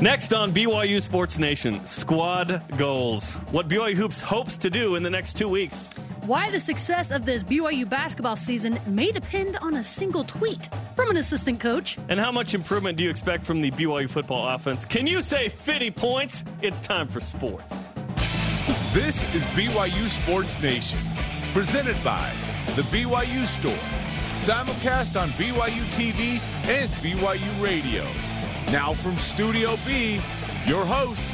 Next on BYU Sports Nation, squad goals. What BYU Hoops hopes to do in the next two weeks. Why the success of this BYU basketball season may depend on a single tweet from an assistant coach. And how much improvement do you expect from the BYU football offense? Can you say 50 points? It's time for sports. This is BYU Sports Nation, presented by The BYU Store. Simulcast on BYU TV and BYU Radio. Now from Studio B, your hosts,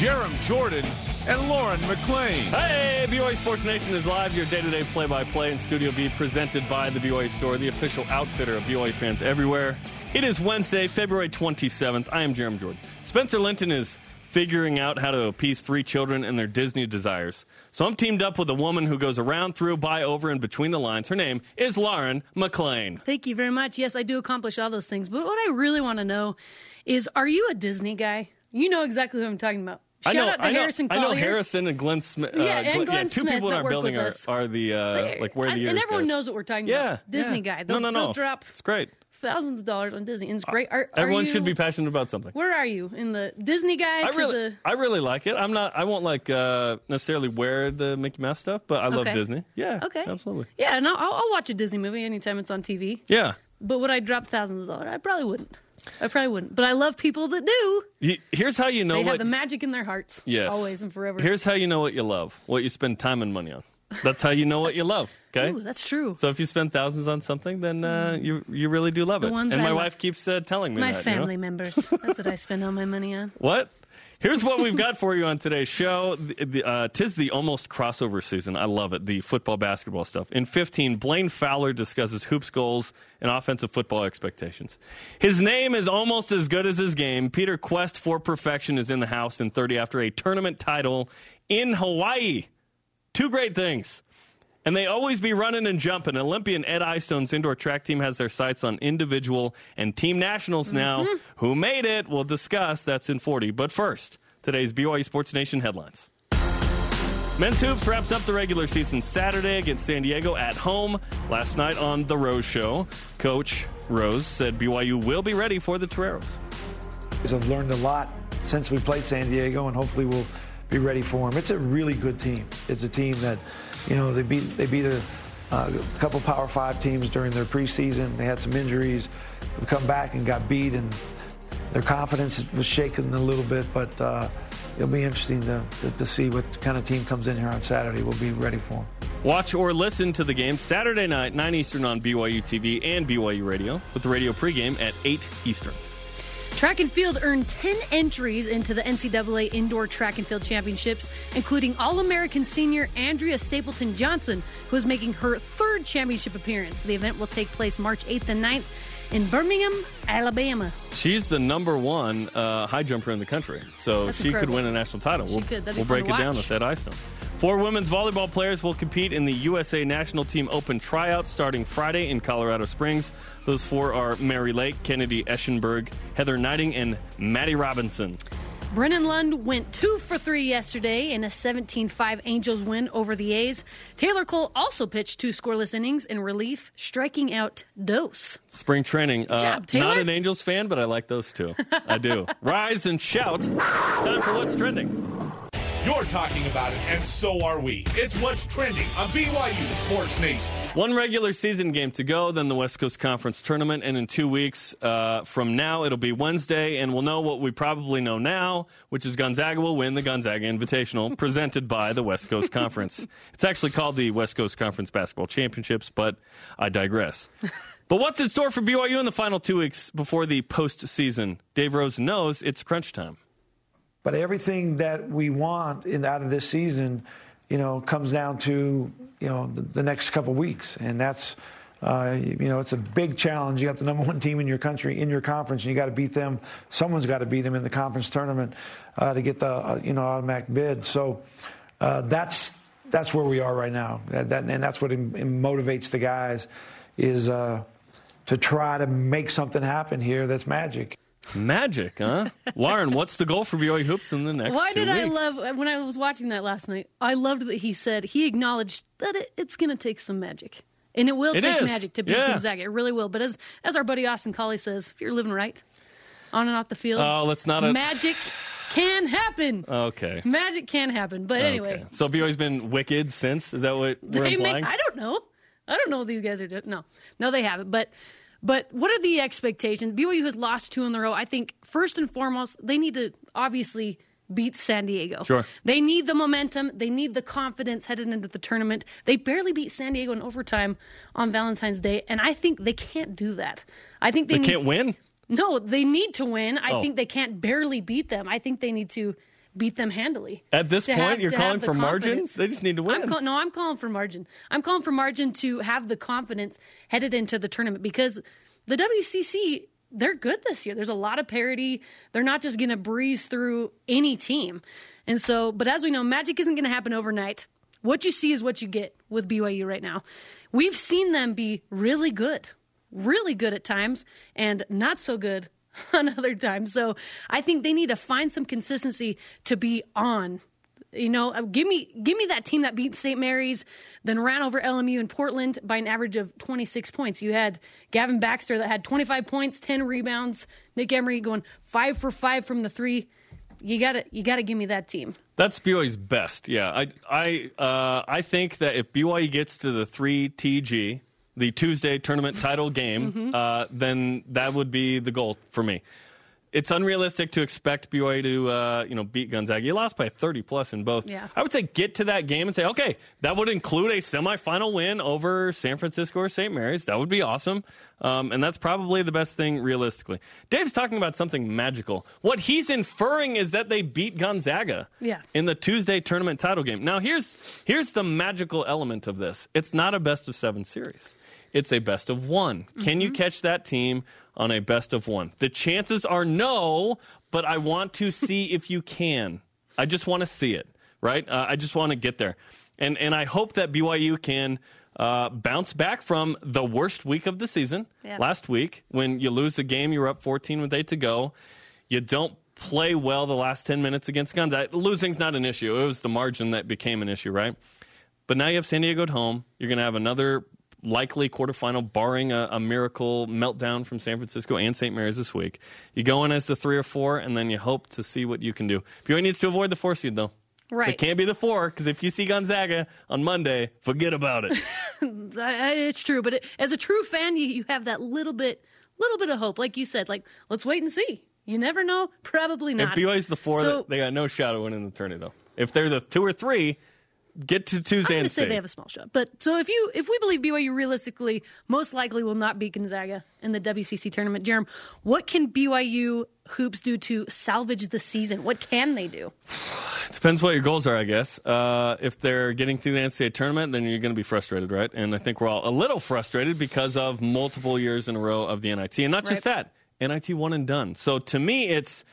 Jerem Jordan and Lauren McLean. Hey, BYU Sports Nation is live, your day-to-day play-by-play in Studio B, presented by the BYU Store, the official outfitter of BYU fans everywhere. It is Wednesday, February 27th. I am Jerem Jordan. Spencer Linton is figuring out how to appease three children and their Disney desires. So I'm teamed up with a woman who goes around, through, by, over, and between the lines. Her name is Lauren McLean. Thank you very much. Yes, I do accomplish all those things. But what I really want to know is are you a Disney guy? You know exactly what I'm talking about. Shout I know, out to I know, Harrison I know Harrison and Glenn Smith. Yeah, and Glenn- Glenn two Smith people in our building are, are the uh, like where the and, everyone goes. knows what we're talking Yeah, about. Disney yeah. guy. They'll, no, no, no. they'll drop It's great. thousands of dollars on Disney. And it's great. Are, are Everyone you- should be passionate about something. Where are you in the Disney guy I to really, the? I really like it. I'm not. I won't like uh, necessarily wear the Mickey Mouse stuff, but I love Okay. Disney. Yeah. Okay. Absolutely. Yeah, and I'll, I'll watch a Disney movie anytime it's on TV. Yeah. But would I drop thousands of dollars? I probably wouldn't. I probably wouldn't. But I love people that do. Here's how you know they what. have the magic in their hearts. yes. Always and forever. Here's how you know what you love. What you spend time and money on. That's how you know what you love. Okay. Ooh, that's true. so if you spend thousands on something, then uh, you you really do love The it. And I my love. wife keeps uh, telling me My that. you know? family members. That's what I spend all my money on. What? Here's what we've got for you on today's show. Uh, tis the almost crossover season. I love it. The football basketball stuff. In 15, Blaine Fowler discusses hoops goals and offensive football expectations. His name is almost as good as his game. Peter Kuest for Perfection is in the house in 30 after a tournament title in Hawaii. Two great things. And they always be running and jumping. Olympian Ed Eyestone's indoor track team has their sights on individual and team nationals now. Who made it? We'll discuss. That's in 40. But first, today's BYU Sports Nation headlines. Men's Hoops wraps up the regular season Saturday against San Diego at home. Last night on The Rose Show, Coach Rose said BYU will be ready for the Toreros. I've learned a lot since we played San Diego, and hopefully we'll be ready for them. It's a really good team. It's a team that, you know, they beat they beat a, a couple Power Five teams during their preseason. They had some injuries, come back and got beat, and their confidence was shaken a little bit. But uh, it'll be interesting to, to, to see what kind of team comes in here on Saturday. We'll be ready for them. Watch or listen to the game Saturday night, 9 Eastern on BYU TV and BYU Radio, with the radio pregame at 8 Eastern. Track and field earned 10 entries into the NCAA Indoor Track and Field Championships, including All American senior Andrea Stapleton Johnson, who is making her third championship appearance. The event will take place March 8th and 9th in Birmingham, Alabama. She's the number one uh, high jumper in the country, so That's she incredible. could win a national title. We'll could. That'd be we'll break it down with Ed Eyestone. Four women's volleyball players will compete in the USA National Team Open tryouts starting Friday in Colorado Springs. Those four are Mary Lake, Kennedy Eschenberg, Heather Gneiting, and Maddie Robinson. Brennan Lund went two for three yesterday in a 17 5 Angels win over the A's. Taylor Cole also pitched two scoreless innings in relief, striking out Dose. Spring training. Uh, job, Taylor. Not an Angels fan, but I like those two. I do. Rise and shout. It's time for What's Trending. You're talking about it, and so are we. It's what's trending on BYU Sports Nation. One regular season game to go, then the West Coast Conference tournament, and in two weeks uh, from now, it'll be Wednesday, and we'll know what we probably know now, which is Gonzaga will win the Gonzaga Invitational, presented by the West Coast Conference. It's actually called the West Coast Conference Basketball Championships, but I digress. but what's in store for BYU in the final two weeks before the postseason? Dave Rose knows it's crunch time. But everything that we want in, out of this season, you know, comes down to you know the, the next couple weeks, and that's uh, you know it's a big challenge. You got the number one team in your country in your conference, and you got to beat them. Someone's got to beat them in the conference tournament uh, to get the uh, you know automatic bid. So uh, that's that's where we are right now, that, that- and that's what im- im- motivates the guys is uh, to try to make something happen here. That's magic. Magic, huh? Lauren, what's the goal for BYU Hoops in the next Why did I weeks? love when I was watching that last night? I loved that he said he acknowledged that it, it's going to take some magic, and it will It take is. magic to beat Yeah. Gonzaga. It really will. But as as our buddy Austin Collie says, if you're living right, on and off the field. Oh, let's not. A- Magic can happen. okay. Magic can happen. But anyway, Okay. So BYU's been wicked since. Is that what we're they implying? may, I don't know. I don't know what these guys are doing. No, no, they haven't. But but what are the expectations? BYU has lost two in a row. I think first and foremost, they need to obviously beat San Diego. Sure. They need the momentum. They need the confidence headed into the tournament. They barely beat San Diego in overtime on Valentine's Day, and I think they can't do that. I think they, they need can't to- win. No, they need to win. I Oh. think they can't barely beat them. I think they need to beat them handily. At this point, have- you're calling the for margin? They just need to win. I'm call, no, I'm calling for margin. I'm calling for margin to have the confidence headed into the tournament because the WCC they're good this year. There's a lot of parity. They're not just going to breeze through any team. And so, but as we know, magic isn't going to happen overnight. What you see is what you get with BYU right now. We've seen them be really good, really good at times, and not so good on time. So I think they need to find some consistency to be on. You know, uh, give me give me that team that beat St. Mary's, then ran over LMU in Portland by an average of 26 points. You had Gavin Baxter that had 25 points, 10 rebounds. Nick Emery going five for five from the three. You gotta you gotta give me that team. That's BYU's best. Yeah, I I uh, I think that if BYU gets to the three TG, the Tuesday tournament title game, Mm-hmm. uh, then that would be the goal for me. It's unrealistic to expect BYU to uh, you know beat Gonzaga. You lost by 30 plus in both. Yeah. I would say get to that game and say, okay, that would include a semifinal win over San Francisco or St. Mary's. That would be awesome. Um, and that's probably the best thing realistically. Dave's talking about something magical. What he's inferring is that they beat Gonzaga Yeah. in the Tuesday tournament title game. Now, here's here's the magical element of this. It's not a best of seven series. It's a best of one. Can you catch that team on a best of one? The chances are no, but I want to see if you can. I just want to see it, right? Uh, I just want to get there, and and I hope that BYU can. Uh, bounce back from the worst week of the season last week when you lose a game, you're up 14 with eight to go. You don't play well the last 10 minutes against Gonzaga. Losing's not an issue. It was the margin that became an issue, right? But now you have San Diego at home. You're going to have another likely quarterfinal, barring a, a miracle meltdown from San Francisco and St. Mary's this week. You go in as the three or four, and then you hope to see what you can do. BYU needs to avoid the four seed, though. Right. It can't be the four, because if you see Gonzaga on Monday, forget about it. It's true, but it, as a true fan, you, you have that little bit, little bit of hope. Like you said, like let's wait and see. You never know. Probably not. if. BYU's the four, So- they got no shot at winning the tourney, though. If they're the two or three, get to Tuesday I'm Tuesday going to and say see. they have a small shot. But so if you if we believe BYU realistically most likely will not beat Gonzaga in the WCC tournament, Jerem, what can BYU hoops do to salvage the season? What can they do? Depends what your goals are, I guess. Uh, if they're getting through the NCAA tournament, then you're going to be frustrated, right? And I think we're all a little frustrated because of multiple years in a row of the NIT. And not just that, NIT one and done. So to me, it's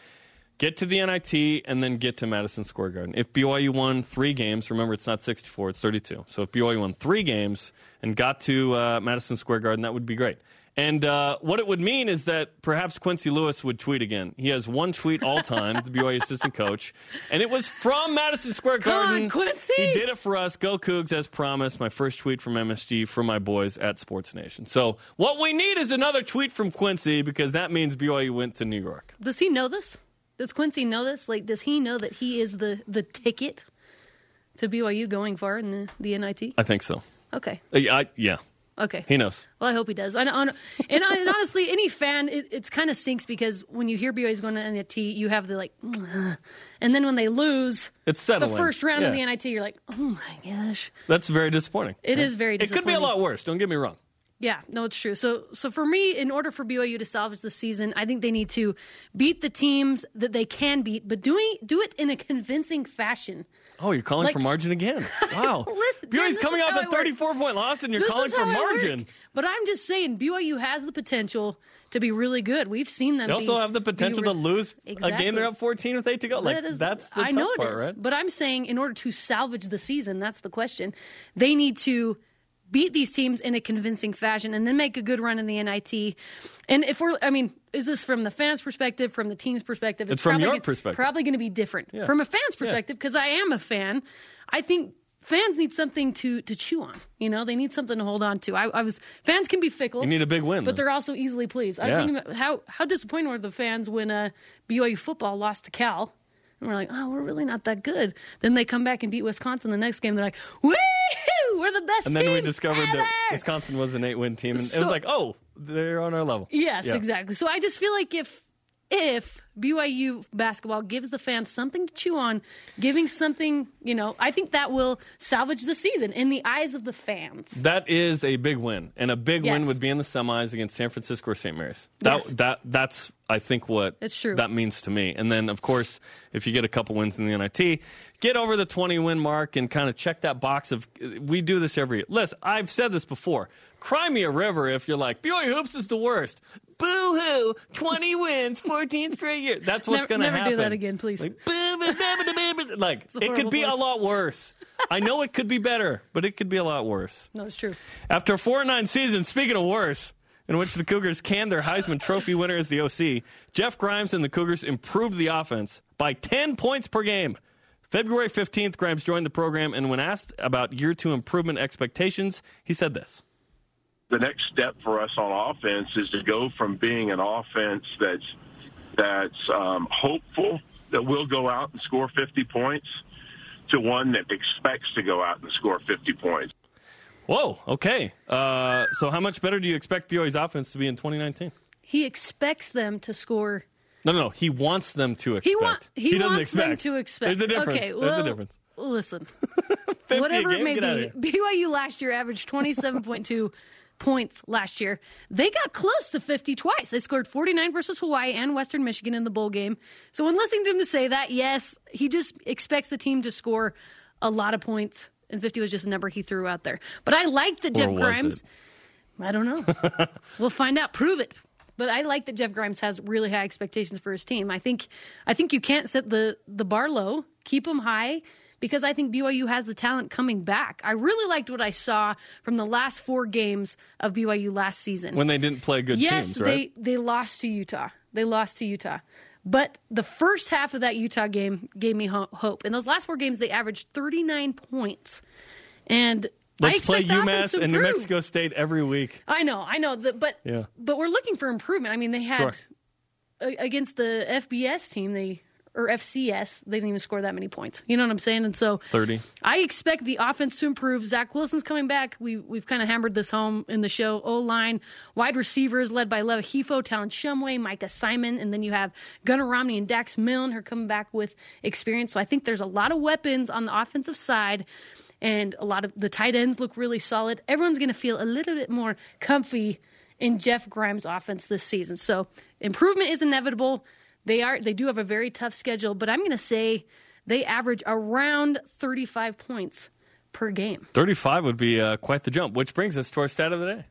get to the NIT and then get to Madison Square Garden. If BYU won three games, remember it's not 64, it's 32. So if BYU won three games and got to uh, Madison Square Garden, that would be great. And uh, what it would mean is that perhaps Quincy Lewis would tweet again. He has one tweet all time, the BYU assistant coach, and it was from Madison Square Come on, Garden. Quincy! He did it for us. Go Cougs, as promised. My first tweet from MSG for my boys at Sports Nation. So what we need is another tweet from Quincy because that means BYU went to New York. Does he know this? Does Quincy know this? Like, does he know that he is the the ticket to BYU going far in the, the NIT? I think so. Okay, Uh, yeah, I- yeah, okay. he knows. Well, I hope he does. I, I, and, and honestly, any fan, it, it's kind of sinks because when you hear BYU's going to NIT, you have the like, and then when they lose It's the first round of the NIT, you're like, oh my gosh. That's very disappointing. It is very It could be a lot worse. Don't get me wrong. Yeah, no, it's true. So, so for me, in order for BYU to salvage the season, I think they need to beat the teams that they can beat, but doing do it in a convincing fashion. Oh, you're calling Like- for margin again. Wow. Listen, BYU's James, coming off a I work. 34 point loss and you're This calling for how I work. margin. But I'm just saying, BYU has the potential to be really good. We've seen them. They also be- have the potential re- to lose a Exactly. game they're up 14 with eight to go. Like That is- that's the I know part, it is, right? but I'm saying in order to salvage the season, that's the question. They need to beat these teams in a convincing fashion and then make a good run in the NIT. And if we're, I mean, is this from the fans' perspective, from the team's perspective? It's from probably your gonna- perspective. Probably going to be different Yeah. from a fan's perspective because I am a fan. I think fans need something to to chew on. You know, they need something to hold on to. I, I was fans can be fickle. You need a big win, but then. they're also easily pleased. I was Yeah. thinking about how how disappointed were the fans when uh, BYU football lost to Cal. And we're like, oh, we're really not that good. Then they come back and beat Wisconsin the next game. They're like, woo, we're the best. And then we team discovered that! Wisconsin was an eight-win team, and it So- was like, oh, they're on our level. Yes, Yeah. exactly. So I just feel like if if BYU basketball gives the fans something to chew on, giving something, you know, I think that will salvage the season in the eyes of the fans. That is a big win, and a big win would be in the semis against San Francisco or St. Mary's. That Yes. that that's I think what It's true. that means to me. And then of course, if you get a couple wins in the NIT, get over the 20 win mark and kind of check that box of we do this every year. Listen, I've said this before. Cry me a river if you're like BYU hoops is the worst. Boo hoo! 20 wins, 14 straight years. That's what's going to happen. never do that again, please. Like, like it could be a lot worse. I know it could be better, but it could be a lot worse. No, it's true. After a 4 9 seasons, speaking of worse, in which the Cougars canned their Heisman Trophy winner as the OC, Jeff Grimes and the Cougars improved the offense by 10 points per game. February 15th, Grimes joined the program, and when asked about year two improvement expectations, he said this. The next step for us on offense is to go from being an offense that's that's um, hopeful that we'll go out and score 50 points to one that expects to go out and score 50 points. Whoa, okay. Uh, so, how much better do you expect BYU's offense to be in 2019? He expects them to score. No, no, no. He wants them to expect. He, want, he, doesn't wants expect. them to expect. There's a difference. Okay, There's well, a difference. Listen, 50 whatever a it may be. BYU last year averaged 27.2 points last year. They got close to 50 twice. They scored 49 versus Hawaii and Western Michigan in the bowl game. So when listening to him to say that, yes, he just expects the team to score a lot of points, and 50 was just a number he threw out there. But I like that Jeff Grimes. it? I don't know. we'll find out. Prove it. But I like that Jeff Grimes has really high expectations for his team. I think I think you can't set the the bar low. Keep them high because I think BYU has the talent coming back. I really liked what I saw from the last four games of BYU last season. When they didn't play good yes, teams, right? they they lost to Utah. They lost to Utah. But the first half of that Utah game gave me hope. In those last four games, they averaged 39 points. And Let's play expect the offense UMass and New. Mexico State every week. I know, I know, the, but Yeah. but we're looking for improvement. I mean, they had Sure. a- against the FBS team, they or FCS, they didn't even score that many points. You know what I'm saying? And so 30. I expect the offense to improve. Zach Wilson's coming back. We we've kind of hammered this home in the show. O line, wide receivers led by Aleva Hifo, Talon Shumway, Micah Simon, and then you have Gunnar Romney and Dax Milne who are coming back with experience. So I think there's a lot of weapons on the offensive side. And a lot of the tight ends look really solid. Everyone's going to feel a little bit more comfy in Jeff Grimes' offense this season. So improvement is inevitable. They are they do have a very tough schedule, but I'm going to say they average around 35 points per game. 35 would be uh, quite the jump, which brings us to our stat of the day.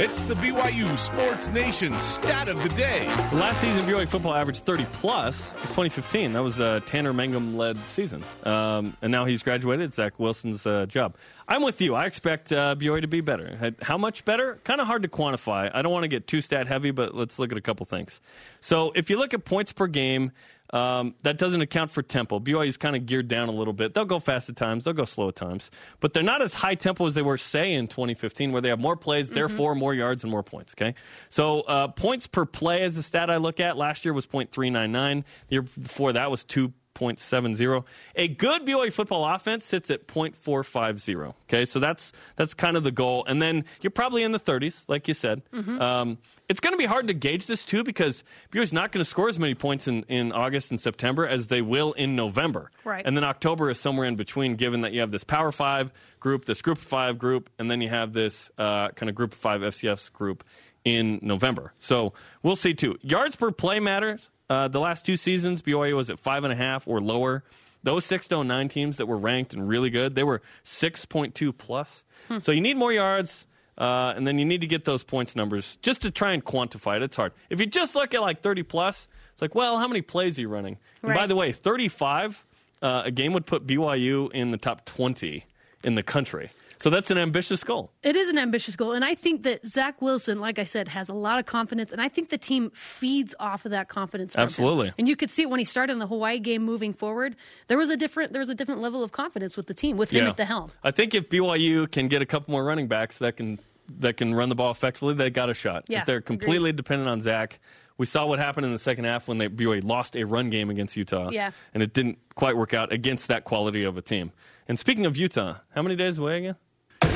It's the BYU Sports Nation stat of the day. Last season, BYU football averaged 30 plus. It was 2015. That was a Tanner Mangum led season. Um, and now he's graduated. Zach Wilson's uh, job. I'm with you. I expect uh, BYU to be better. How much better? Kind of hard to quantify. I don't want to get too stat heavy, but let's look at a couple things. So if you look at points per game, um, that doesn't account for tempo. BYU's kind of geared down a little bit. They'll go fast at times, they'll go slow at times, but they're not as high tempo as they were, say, in 2015, where they have more plays, therefore more yards and more points. Okay, so uh, points per play is the stat I look at. Last year was .399. The year before that was two. 0.70. A good BYU football offense sits at .450. Okay, so that's that's kind of the goal, and then you're probably in the 30s, like you said. Um, it's going to be hard to gauge this too because BYU's not going to score as many points in, in August and September as they will in November. Right. And then October is somewhere in between, given that you have this Power Five group, this Group of Five group, and then you have this uh, kind of Group of Five FCS group in November. So we'll see too. Yards per play matters. Uh, the last two seasons, BYU was at five and a half or lower. Those six to nine teams that were ranked and really good, they were six point two plus. So you need more yards. Uh, and then you need to get those points numbers just to try and quantify it. It's hard. If you just look at like 30 plus, it's like, well, how many plays are you running? And by the way, 35 uh, a game would put BYU in the top 20 in the country. So that's an ambitious goal. It is an ambitious goal. And I think that Zach Wilson, like I said, has a lot of confidence. And I think the team feeds off of that confidence. from him. Absolutely. And you could see it when he started in the Hawaii game moving forward. There was a different there was a different level of confidence with the team, with him at the helm. I think if BYU can get a couple more running backs that can that can run the ball effectively, they got a shot. Yeah, if they're agreed. completely dependent on Zach, we saw what happened in the second half when they BYU lost a run game against Utah. Yeah. and it didn't quite work out against that quality of a team. And speaking of Utah, how many days away again?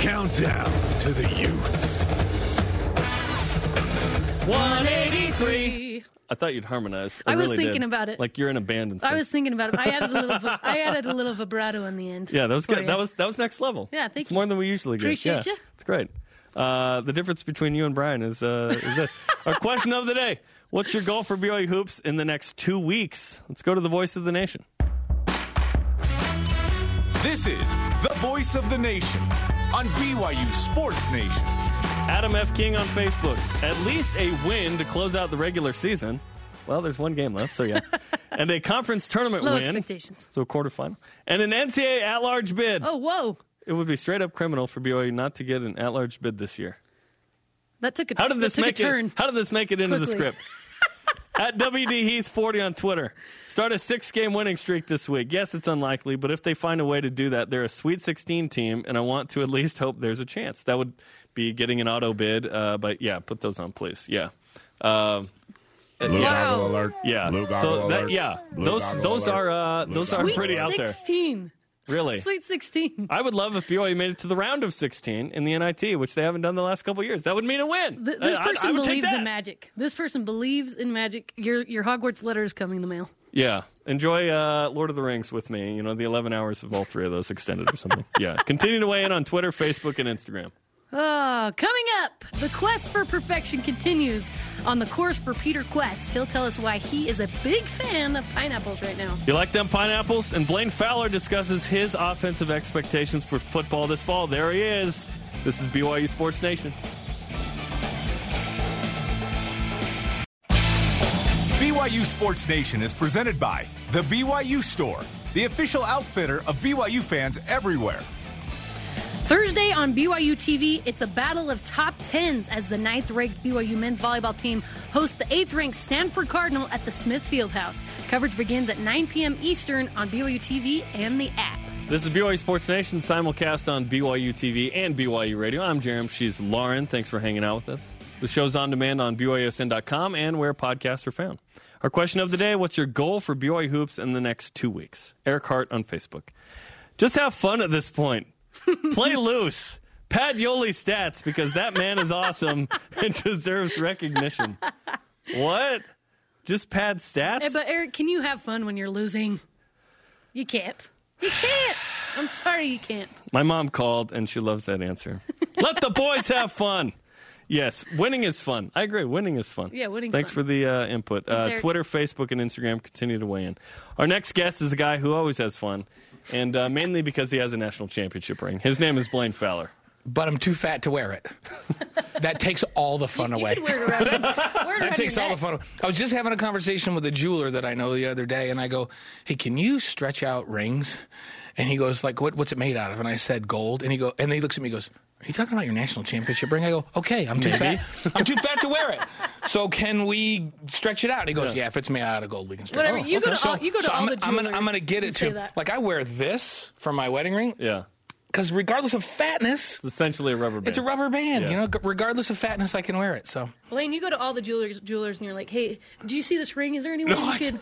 Countdown to the Utes. 183. I thought you'd harmonize. I was really thinking did. about it. Like you're in a band and stuff. I was thinking about it. I added a little vi- I added a little vibrato in the end. Yeah, that was for good. you. That was that was next level. Yeah, thank it's you. more than we usually get. Appreciate yeah, ya. It's great. Uh, the difference between you and Brian is uh, is this. Our question of the day: What's your goal for BYU hoops in the next two weeks? Let's go to the voice of the nation. This is the voice of the nation on BYU Sports Nation. Adam F. King on Facebook. At least a win to close out the regular season. Well, there's one game left, so yeah. and a conference tournament Low win. expectations. So a quarterfinal. And an NCAA at-large bid. Oh, whoa. It would be straight up criminal for BYU not to get an at-large bid this year. That took a How did this that took make a turn. it? How did this make it into the script? At WD Heath 40 on Twitter. Start a six game winning streak this week. Yes, it's unlikely, but if they find a way to do that, they're a Sweet 16 team, and I want to at least hope there's a chance. That would be getting an auto bid, uh, but yeah, put those on, please. Yeah. Um Blue Wow. goggle alert. yeah. Blue so goggle that alert. yeah, Blue those those alert. are uh, those are Sweet pretty out there. 16. Really. Sweet 16. I would love if BYU made it to the round of 16 in the NIT, which they haven't done the last couple of years. That would mean a win. Th- this I- I- person I take believes in magic. This person believes in magic. Your your Hogwarts letter is coming in the mail. Yeah. Enjoy uh, Lord of the Rings with me. You know, the 11 hours of all three of those extended or something. yeah. Continue to weigh in on Twitter, Facebook, and Instagram. Oh, coming up, the quest for perfection continues on the course for Peter Kuest. He'll tell us why he is a big fan of pineapples right now. You like them pineapples? And Blaine Fowler discusses his offensive expectations for football this fall. There he is. This is BYU Sports Nation. BYU Sports Nation is presented by The BYU Store, the official outfitter of BYU fans everywhere. Thursday on BYU TV, it's a battle of top tens as the ninth ranked BYU men's volleyball team hosts the eighth ranked Stanford Cardinal at the Smith Fieldhouse. Coverage begins at 9 p.m. Eastern on BYU TV and the app. This is BYU Sports Nation simulcast on BYU TV and BYU Radio. I'm Jerem. She's Lauren. Thanks for hanging out with us. The show's on demand on BYUSN.com and where podcasts are found. Our question of the day What's your goal for BYU Hoops in the next two weeks? Eric Hart on Facebook. Just have fun at this point. Play loose. Pad Yoli stats because that man is awesome and deserves recognition. What? Just pad stats? Hey, but Eric, can you have fun when you're losing? You can't. You can't. I'm sorry, you can't. My mom called and she loves that answer. Let the boys have fun. Yes, winning is fun. I agree. Winning is fun. Yeah, winning. Thanks fun. for the uh, input. Uh, Twitter, Facebook, and Instagram continue to weigh in. Our next guest is a guy who always has fun, and uh, mainly because he has a national championship ring. His name is Blaine Fowler. but I'm too fat to wear it. that takes all the fun You away. can wear it around. wear it That takes all the fun. away. I was just having a conversation with a jeweler that I know the other day, and I go, "Hey, can you stretch out rings?" And he goes, "Like, what, what's it made out of?" And I said, "Gold." And he go, and he looks at me, and goes, "Are you talking about your national championship ring?" I go, "Okay, I'm too Maybe. fat. I'm too fat to wear it. So can we stretch it out?" He goes, "Yeah, if it's made out of gold, we can stretch Whatever. it." out." You go to so, all- you go to so all I'm, the I'm gonna, I'm gonna get it to that. like I wear this for my wedding ring Yeah, because regardless of fatness, it's essentially a rubber band. it's a rubber band. Yeah. You know, regardless of fatness, I can wear it. So Blaine, you go to all the jewelers, jewelers, and you're like, "Hey, do you see this ring? Is there any way you could?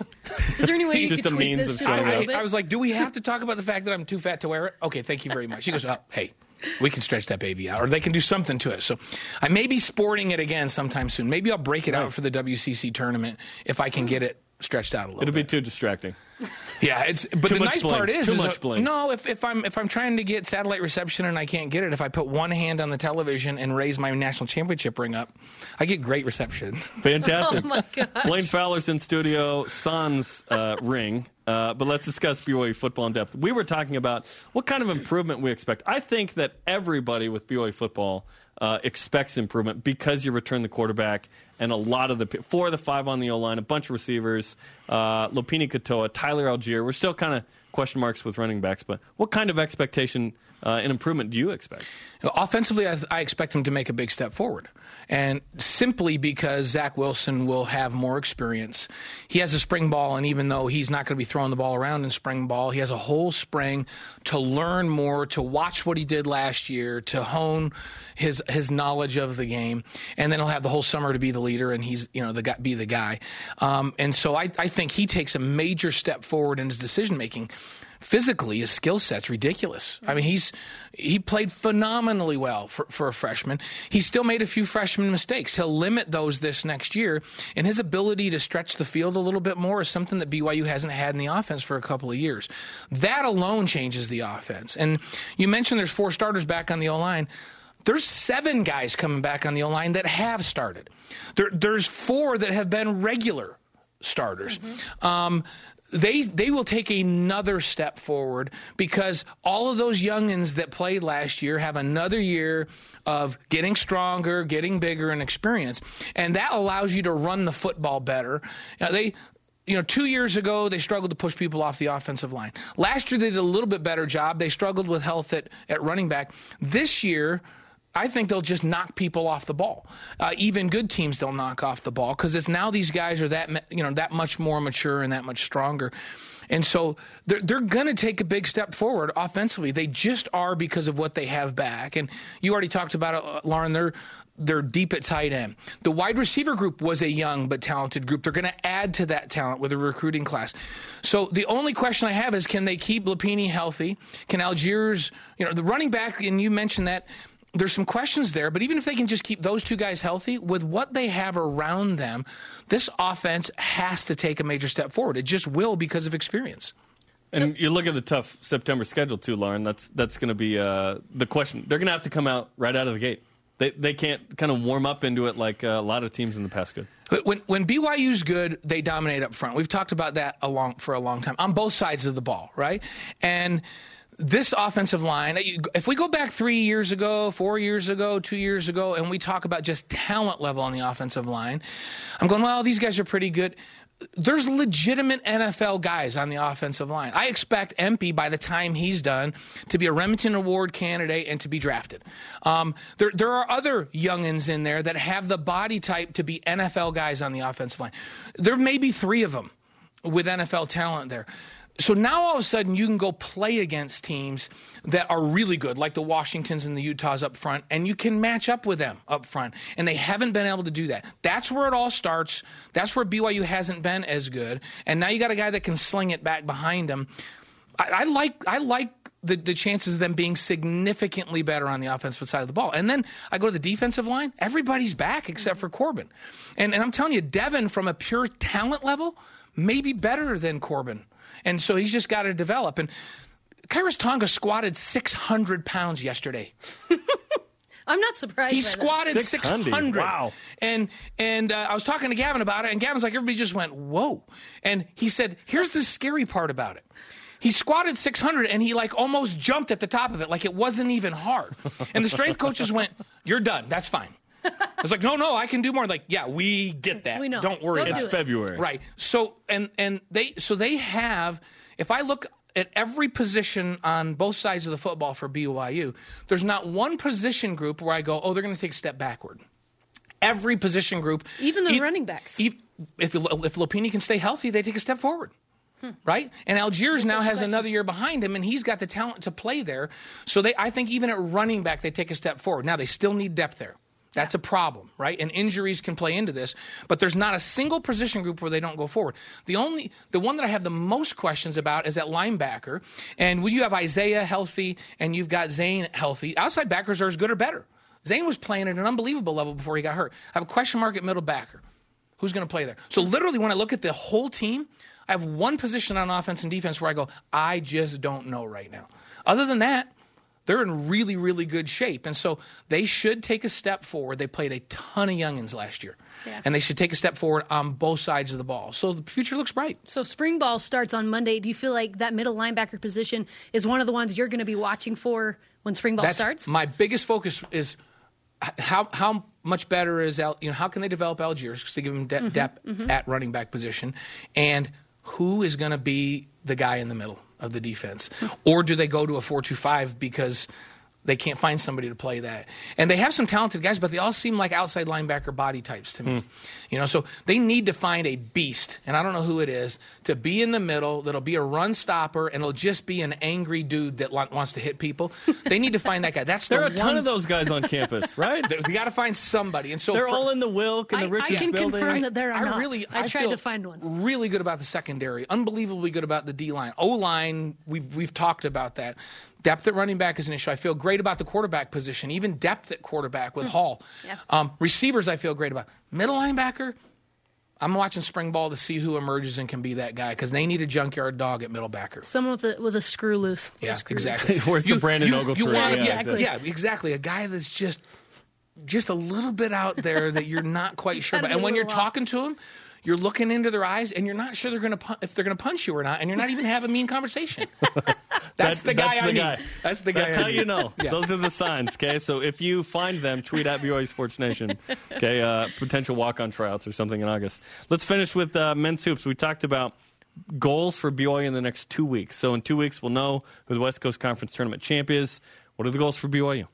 Is there any way you Just could a tweak means this of just a little bit?" I was like, do we have to talk about the fact that I'm too fat to wear it? Okay, thank you very much. She goes, oh, hey, we can stretch that baby out, or they can do something to it. So I may be sporting it again sometime soon. Maybe I'll break it out for the WCC tournament if I can get it stretched out a little It'll be too distracting. yeah, it's but Too the much nice bling. part is, Too is much bling. no, if, if I'm if I'm trying to get satellite reception and I can't get it, if I put one hand on the television and raise my national championship ring up, I get great reception. Fantastic. Oh my gosh. Blaine Fowler's in studio, Sans uh, ring. Uh, but let's discuss BYU football in depth. We were talking about what kind of improvement we expect. I think that everybody with BYU football uh, expects improvement because you return the quarterback and a lot of the four of the five on the O line, a bunch of receivers, uh, Lopini Katoa, Tyler Allgeier. We're still kind of question marks with running backs, but what kind of expectation uh, an improvement do you expect? Offensively, I, I, expect him to make a big step forward. And simply because Zach Wilson will have more experience. He has a spring ball, and even though he's not going to be throwing the ball around in spring ball, he has a whole spring to learn more, to watch what he did last year, to hone his his knowledge of the game. And then he'll have the whole summer to be the leader, and he's, you know, the guy, be the guy. Um, and so I, I think he takes a major step forward in his decision making physically his skill set's ridiculous. I mean, he's he played phenomenally well for, for a freshman. He still made a few freshman mistakes. He'll limit those this next year, and his ability to stretch the field a little bit more is something that BYU hasn't had in the offense for a couple of years. That alone changes the offense. And you mentioned there's four starters back on the O line there's seven guys coming back on the O line that have started. There, there's four that have been regular starters. Mm-hmm. Um, they they will take another step forward because all of those youngins that played last year have another year of getting stronger, getting bigger, and experience, and that allows you to run the football better. Now, they you know, two years ago, they struggled to push people off the offensive line. Last year, they did a little bit better job. They struggled with health at, at running back. This year, I think they'll just knock people off the ball. Uh, even good teams, they'll knock off the ball because it's now these guys are that you know that much more mature and that much stronger. And so they're, they're going to take a big step forward offensively. They just are because of what they have back. And you already talked about it, uh, Lauren. They're they're deep at tight end. The wide receiver group was a young but talented group. They're going to add to that talent with a recruiting class. So the only question I have is can they keep Lapini healthy? Can Algiers, you know, the running back, and you mentioned that there's some questions there, but even if they can just keep those two guys healthy, with what they have around them, this offense has to take a major step forward. It just will because of experience. And you look at the tough September schedule too, Lauren. That's that's going to be uh, the question. They're going to have to come out right out of the gate. They they can't kind of warm up into it like uh, a lot of teams in the past could. When when BYU's good, they dominate up front. We've talked about that a long, for a long time on both sides of the ball, right? And this offensive line, if we go back three years ago, four years ago, two years ago, and we talk about just talent level on the offensive line, I'm going, well, these guys are pretty good. There's legitimate NFL guys on the offensive line. I expect Empey, by the time he's done, to be a Rimington Award candidate and to be drafted. Um, there, there are other youngins in there that have the body type to be NFL guys on the offensive line. There may be three of them with NFL talent there. So now all of a sudden you can go play against teams that are really good, like the Washingtons and the Utahs up front, and you can match up with them up front. And they haven't been able to do that. That's where it all starts. That's where BYU hasn't been as good. And now you got a guy that can sling it back behind him. I, I like I like the, the chances of them being significantly better on the offensive side of the ball. And then I go to the defensive line. Everybody's back except for Corbin. And, and I'm telling you, Devin, from a pure talent level, may be better than Corbin and so he's just got to develop. And Khyiris Tonga squatted 600 pounds yesterday. I'm not surprised. He squatted 600. 600. Wow. And and uh, I was talking to Gavin about it, and Gavin's like, everybody just went, whoa. And he said, here's the scary part about it. He squatted 600 and he like almost jumped at the top of it, like it wasn't even hard. And the strength coaches went, "You're done. That's fine." I was like, "No, no, I can do more." Like, yeah, we get that. We know. Don't worry. Don't about it's it. February, Right. So and and they so they have if I look at every position on both sides of the football for BYU, there's not one position group where I go, "Oh, they're going to take a step backward." Every position group, Even the e- running backs. e- if if Lopini can stay healthy, they take a step forward. Hmm. Right, and Algiers now has question. another year behind him, and he's got the talent to play there. So they, I think, even at running back, they take a step forward. Now they still need depth there. That's a problem, right? And injuries can play into this, but there's not a single position group where they don't go forward. The only, the one that I have the most questions about is at linebacker. And when you have Isaiah healthy and you've got Zane healthy, outside backers are as good or better. Zane was playing at an unbelievable level before he got hurt. I have a question mark at middle backer. Who's going to play there? So literally, when I look at the whole team, I have one position on offense and defense where I go, I just don't know right now. Other than that, they're in really, really good shape. And so they should take a step forward. They played a ton of youngins last year. Yeah. And they should take a step forward on both sides of the ball. So the future looks bright. So spring ball starts on Monday. Do you feel like that middle linebacker position is one of the ones you're going to be watching for when spring ball That's starts? my biggest focus is how how much better is Al, you know how can they develop Algiers they give him de- mm-hmm. depth mm-hmm. at running back position, and who is going to be the guy in the middle. Of the defense, or do they go to a four-two-five because they can't find somebody to play that. And they have some talented guys, but they all seem like outside linebacker body types to me. Hmm. You know, so they need to find a beast, and I don't know who it is, to be in the middle that'll be a run stopper and it'll just be an angry dude that wa- wants to hit people. They need to find that guy. That's There the are a ton one- of those guys on campus, right? They, got to find somebody, and so They're for- all in the Wilk and I- the I can building. confirm that there are I not. really, I tried feel to find one. Really good about the secondary. Unbelievably good about the D line. O line, we've we've talked about that. Depth at running back is an issue. I feel great about the quarterback position, even depth at quarterback with Hall. Hmm. Yeah. Um, receivers, I feel great about. Middle linebacker, I'm watching spring ball to see who emerges and can be that guy because they need a junkyard dog at middle backer. Someone with a with a screw loose. Yeah, A screw exactly. Where's the Brandon you, Ogletree? You want, Yeah, yeah, exactly. yeah, exactly. A guy that's just just a little bit out there that you're not quite sure about. And when you're little talking to them, you're looking into their eyes and you're not sure they're going to if they're going to punch you or not, and you're not even having a mean conversation. that's That- the guy that's I the need. guy. That's the guy. That's I how need. you know. Yeah. Those are the signs. Okay, so if you find them, tweet at BYU Sports Nation. Okay, uh, potential walk-on tryouts or something in August. Let's finish with uh, men's hoops. We talked about goals for BYU in the next two weeks. So in two weeks, we'll know who the West Coast Conference tournament champ is. What are the goals for BYU?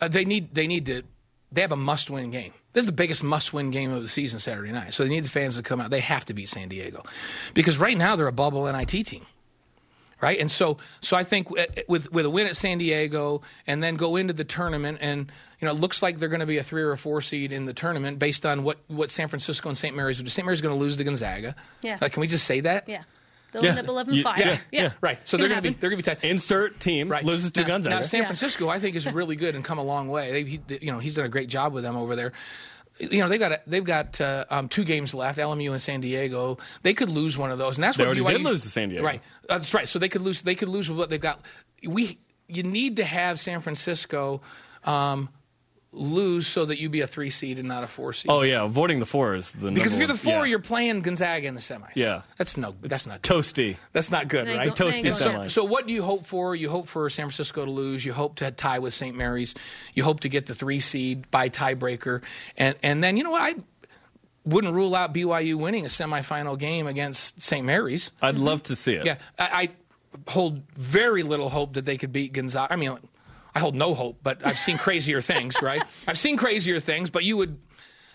Uh, they need they need to they have a must win game. This is the biggest must win game of the season Saturday night. So they need the fans to come out. They have to beat San Diego. Because right now they're a bubble NIT team. Right? And so so I think uh, with with a win at San Diego and then go into the tournament and you know it looks like they're going to be a 3 or a 4 seed in the tournament based on what what San Francisco and St. Mary's would do. St. Mary's going to lose to Gonzaga. Yeah. Uh, can we just say that? Yeah. They'll Yeah. end up 11 You- 5. yeah, yeah. Right. So they're going to be they're going to be tight. Insert team Right. loses to now, Gonzaga. Now San Francisco, I think, is really good and come a long way. They, he, you know, he's done a great job with them over there. You know, they've got they've got uh, um, two games left. LMU and San Diego. They could lose one of those, and that's They what already BYU did lose to San Diego. Right. Uh, that's right. So they could lose. They could lose with what they've got. We you need to have San Francisco. Um, lose so that you be a three seed and not a four seed. oh yeah, avoiding the four is the because if you're the four, yeah. you're playing Gonzaga in the semis. Yeah. that's no, that's not good. toasty. That's not good, They ain't right? go- Toasty going semi. So, what do you hope for? You hope for San Francisco to lose. You hope to tie with St. Mary's. You hope to get the three seed by tiebreaker, and and then you know what? I wouldn't rule out BYU winning a semifinal game against St. Mary's. I'd love to see it. Yeah, I, I hold very little hope that they could beat Gonzaga. I mean, I hold no hope, but I've seen crazier things, right? I've seen crazier things, but you would.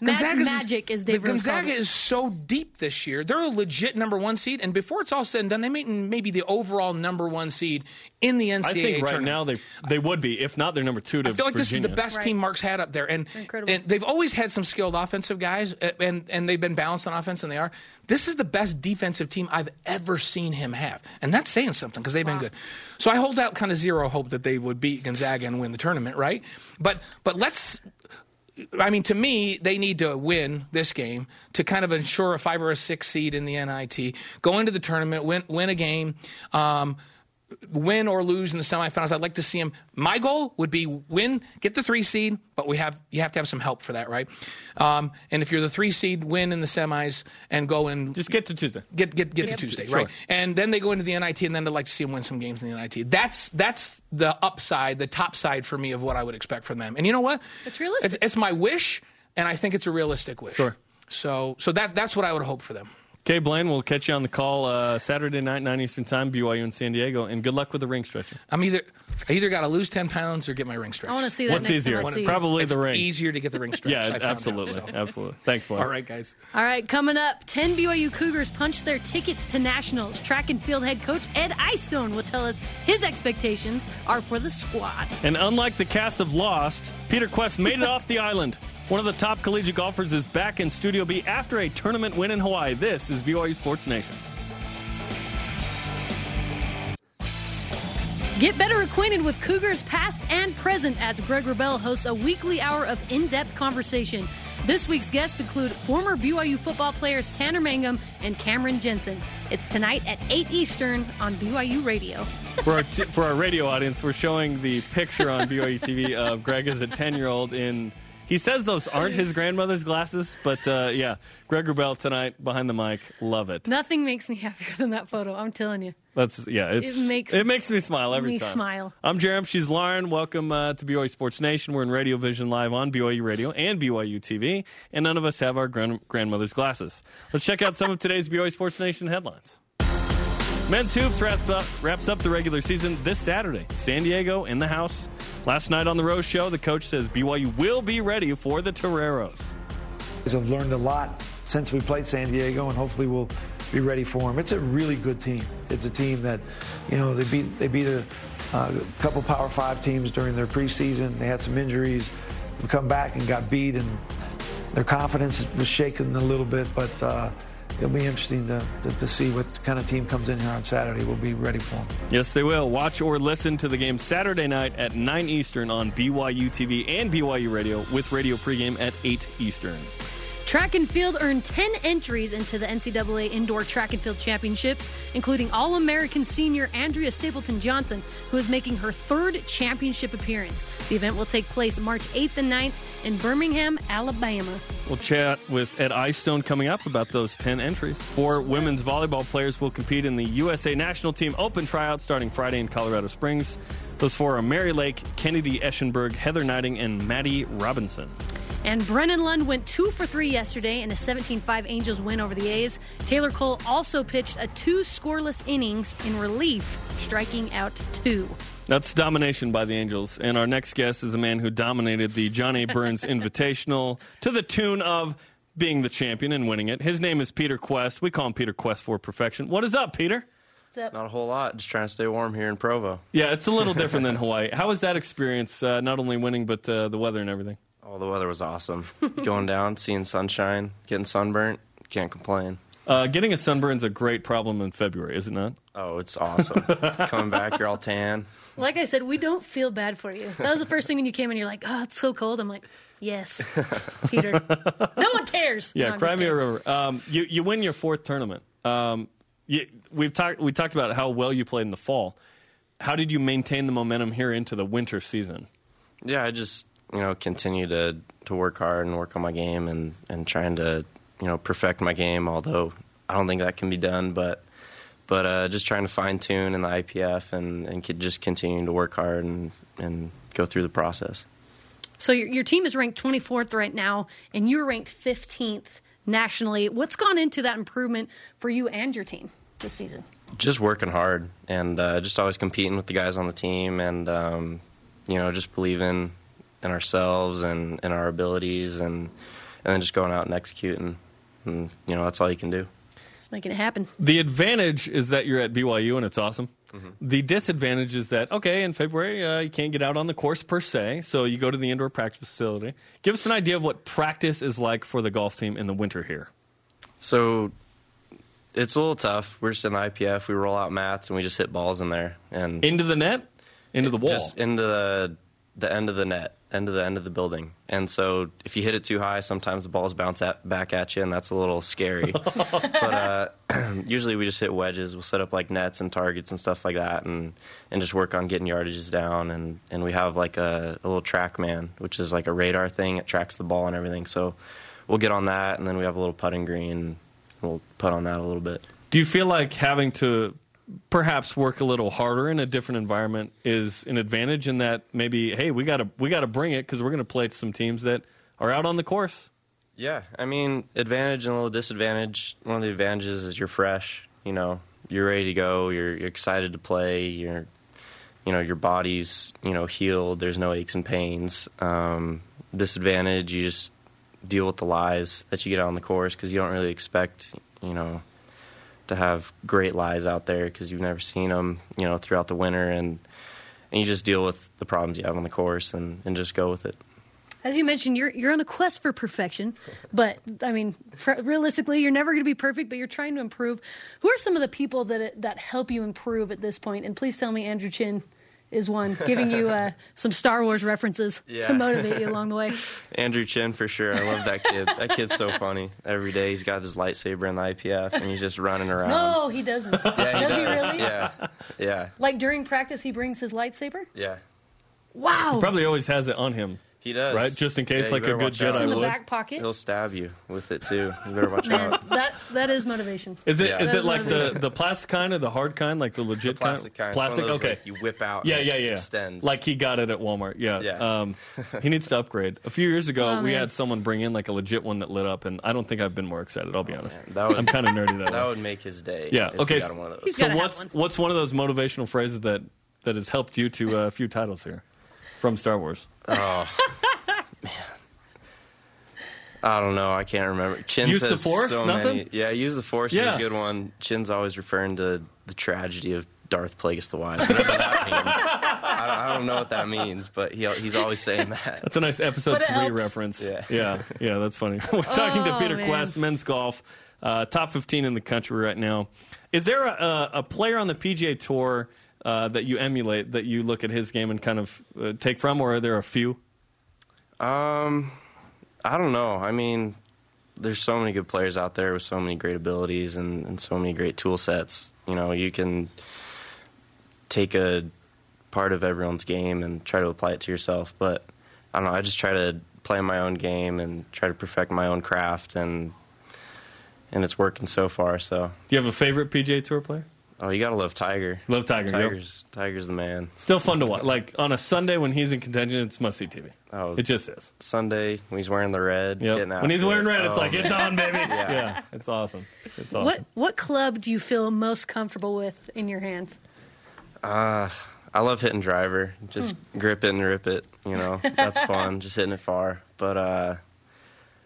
Ma- Gonzaga's- magic, as the Dave Gonzaga is so deep this year. They're a legit number one seed, and before it's all said and done, they may maybe the overall number one seed in the NCAA I think right tournament. now they they would be. If not, they're number two to I feel like Virginia. this is the best Right. team Mark's had up there, and Incredible. and they've always had some skilled offensive guys, and and they've been balanced on offense, and they are. This is the best defensive team I've ever seen him have, and that's saying something because they've been good. So I hold out kind of zero hope that they would beat Gonzaga and win the tournament, right? But but let's. I mean, to me, they need to win this game to kind of ensure a five or a six seed in the NIT. Go into the tournament, win win a game. Um, win or lose in the semifinals. I'd like to see him. My goal would be win, get the three seed, but we have you have to have some help for that, right? Um, and if you're the three seed, win in the semis and go and Just get to Tuesday. get get get to Tuesday, Sure. right? And then they go into the NIT, and then I'd like to see them win some games in the NIT. That's that's the upside, the top side for me of what I would expect from them. And you know what? It's realistic. It's, it's my wish, and I think it's a realistic wish. Sure. So so that that's what I would hope for them. Okay, Blaine, we'll catch you on the call uh, Saturday night, 9 Eastern Time, BYU in San Diego, and good luck with the ring stretching. I'm either I either got to lose ten pounds or get my ring stretched. I want to see that What's next easier? time I see you. Probably It's the ring. easier to get the ring stretched. I Yeah, found out, absolutely. so. Absolutely. Thanks, Blaine. All right, guys. All right, coming up, 10 BYU Cougars punched their tickets to nationals. Track and field head coach Ed Eyestone will tell us his expectations are for the squad. And unlike the cast of Lost, Peter Kuest made it off the island. One of the top collegiate golfers is back in Studio B after a tournament win in Hawaii. This is BYU Sports Nation. Get better acquainted with Cougars past and present as Greg Wrubell hosts a weekly hour of in-depth conversation. This week's guests include former BYU football players Tanner Mangum and Cameron Jensen. It's tonight at 8 Eastern on BYU Radio. For our, t- for our radio audience, we're showing the picture on BYU TV of Greg as a 10 year old in. He says those aren't his grandmother's glasses, but uh, yeah, Greg Wrubell tonight behind the mic. Love it. Nothing makes me happier than that photo, I'm telling you. That's yeah. It's, It makes- it makes me smile every me time. smile. I'm Jerem. She's Lauren. Welcome uh, to BYU Sports Nation. We're in Radio Vision live on BYU Radio and BYU TV, and none of us have our gran- grandmother's glasses. Let's check out some of today's BYU Sports Nation headlines. Men's hoops wraps up, wraps up the regular season this Saturday. San Diego in the house. Last night on the Rose Show, the coach says BYU will be ready for the Toreros. I've learned a lot since we played San Diego, and hopefully we'll be ready for them. It's a really good team. It's a team that, you know, they beat they beat a, couple Power Five teams during their preseason. They had some injuries, come back and got beat, and their confidence was shaken a little bit. But uh, it'll be interesting to, to, to, see what kind of team comes in here on Saturday. We'll be ready for them. Yes, they will. Watch or listen to the game Saturday night at 9 Eastern on BYU TV and BYU Radio with radio pregame at 8 Eastern. Track and field earned 10 entries into the NCAA Indoor Track and Field Championships, including All American senior Andrea Stapleton Johnson, who is making her third championship appearance. The event will take place March 8th and 9th in Birmingham, Alabama. We'll chat with Ed Eyestone coming up about those 10 entries. Four women's volleyball players will compete in the USA National Team Open tryout starting Friday in Colorado Springs. Those four are Mary Lake, Kennedy Eschenburg, Heather Gneiting, and Maddie Robinson. And Brennan Lund went two for three yesterday in a 17 5 Angels win over the A's. Taylor Cole also pitched a two scoreless innings in relief, striking out two. That's domination by the Angels. And our next guest is a man who dominated the John A. Burns Invitational to the tune of being the champion and winning it. His name is Peter Kuest. We call him Peter Kuest for perfection. What is up, Peter? Up? Not a whole lot. Just trying to stay warm here in Provo. Yeah, it's a little different than Hawaii. How was that experience? Uh, not only winning, but uh, the weather and everything. Oh, the weather was awesome. Going down, seeing sunshine, getting sunburnt, can't complain. Uh, getting a sunburn is a great problem in February, isn't it not? Oh, it's awesome. Coming back, you're all tan. Like I said, we don't feel bad for you. That was the first thing when you came in. You're like, "Oh, it's so cold." I'm like, "Yes, Peter. no one cares." Yeah, no, cry me a river. Um, you you win your fourth tournament. Um, you, we've talked we talked about how well you played in the fall. How did you maintain the momentum here into the winter season? Yeah, I just you know continue to to work hard and work on my game and and trying to you know perfect my game. Although I don't think that can be done, but but uh, just trying to fine tune in the IPF and and just continuing to work hard and and go through the process. So your your team is ranked 24th right now, and you're ranked 15th nationally. What's gone into that improvement for you and your team this season? Just working hard and uh, just always competing with the guys on the team, and um, you know just believing in ourselves and in our abilities, and and then just going out and executing. And you know that's all you can do. Just making it happen. The advantage is that you're at BYU and it's awesome. Mm-hmm. The disadvantage is that okay, in February uh, you can't get out on the course per se, so you go to the indoor practice facility. Give us an idea of what practice is like for the golf team in the winter here. So it's a little tough. We're just in the IPF. We roll out mats and we just hit balls in there and into the net, into the wall, just into the the end of the net, end of the end of the building. And so if you hit it too high, sometimes the balls bounce at, back at you, and that's a little scary. but uh, usually we just hit wedges. We'll set up like nets and targets and stuff like that, and and just work on getting yardages down. And and we have like a, a little TrackMan, which is like a radar thing. It tracks the ball and everything. So we'll get on that, and then we have a little putting green. We'll put on that a little bit. Do you feel like having to perhaps work a little harder in a different environment is an advantage in that maybe hey we got to we got to bring it because we're going to play some teams that are out on the course. Yeah i mean advantage and a little disadvantage. One of the advantages is you're fresh you know you're ready to go you're, you're excited to play you're you know your body's you know healed there's no aches and pains. Um, disadvantage you just deal with the lies that you get on the course because you don't really expect you know to have great lies out there because you've never seen them, you know, throughout the winter, and and you just deal with the problems you have on the course and, and just go with it. As you mentioned, you're you're on a quest for perfection, but I mean, realistically, you're never going to be perfect, but you're trying to improve. Who are some of the people that that help you improve at this point? And please tell me, Andrew Chin is one, giving you uh, some Star Wars references yeah. to motivate you along the way. Andrew Chin for sure. I love that kid. that kid's so funny. Every day he's got his lightsaber in the IPF and he's just running around. No, he doesn't. Yeah, he does, does. he really? Yeah, yeah. Like during practice, he brings his lightsaber. Yeah. Wow. He probably always has it on him. He does. Right? Just in case, Yeah, like a good watch Jedi in the would. back pocket. He'll stab you with it too. You better watch out. that that is motivation. Is it? Is Yeah. That it is like the, motivation. the plastic kind or the hard kind, like the legit Plastic kind. It's one of Plastic. those, okay. like, you whip out. yeah, and yeah, it yeah. Extends. Like he got it at Walmart. Yeah. Yeah. Um, he needs to upgrade. A few years ago, Oh, we man. had someone bring in like a legit one that lit up, and I don't think I've been more excited. I'll be honest. Oh, that would- I'm kind of nerdy that, that way. would make his day. Yeah. if Okay. You got one of those. So what's one. what's one of those motivational phrases that that has helped you to uh, a few titles here from Star Wars? Oh man, I don't know. I can't remember. Chin Use the Force? So Nothing? Many. Yeah, use the force Yeah. is a good one. Chin's always referring to the tragedy of Darth Plagueis the Wise. Whatever that means. I don't, I don't know what that means, but he, he's always saying that. That's a nice episode But three helps. reference. Yeah. yeah, yeah, that's funny. We're talking to Oh, Peter man. Kuest, men's golf, uh, top 15 in the country right now. Is there a, a, a player on the PGA Tour uh, that you emulate, that you look at his game and kind of uh, take from, or are there a few? Um, I don't know. I mean, there's so many good players out there with so many great abilities and, and so many great tool sets. You know, you can take a part of everyone's game and try to apply it to yourself. But I don't know. I just try to play my own game and try to perfect my own craft, and and it's working so far. So, Do you have a favorite PGA Tour player? Oh, you gotta love Tiger. Love Tiger. yep. Tiger's Tiger's the man. Still fun to watch. Like on a Sunday when he's in contention, it's must see TV. Oh, It just is. Sunday when he's wearing the red, Yep. getting When he's wearing it. red, it's Oh, like man. it's on, baby. yeah. it's awesome. It's awesome. What what club do you feel most comfortable with in your hands? Uh, I love hitting driver. Just grip it and rip it. You know, that's fun. Just hitting it far. But uh,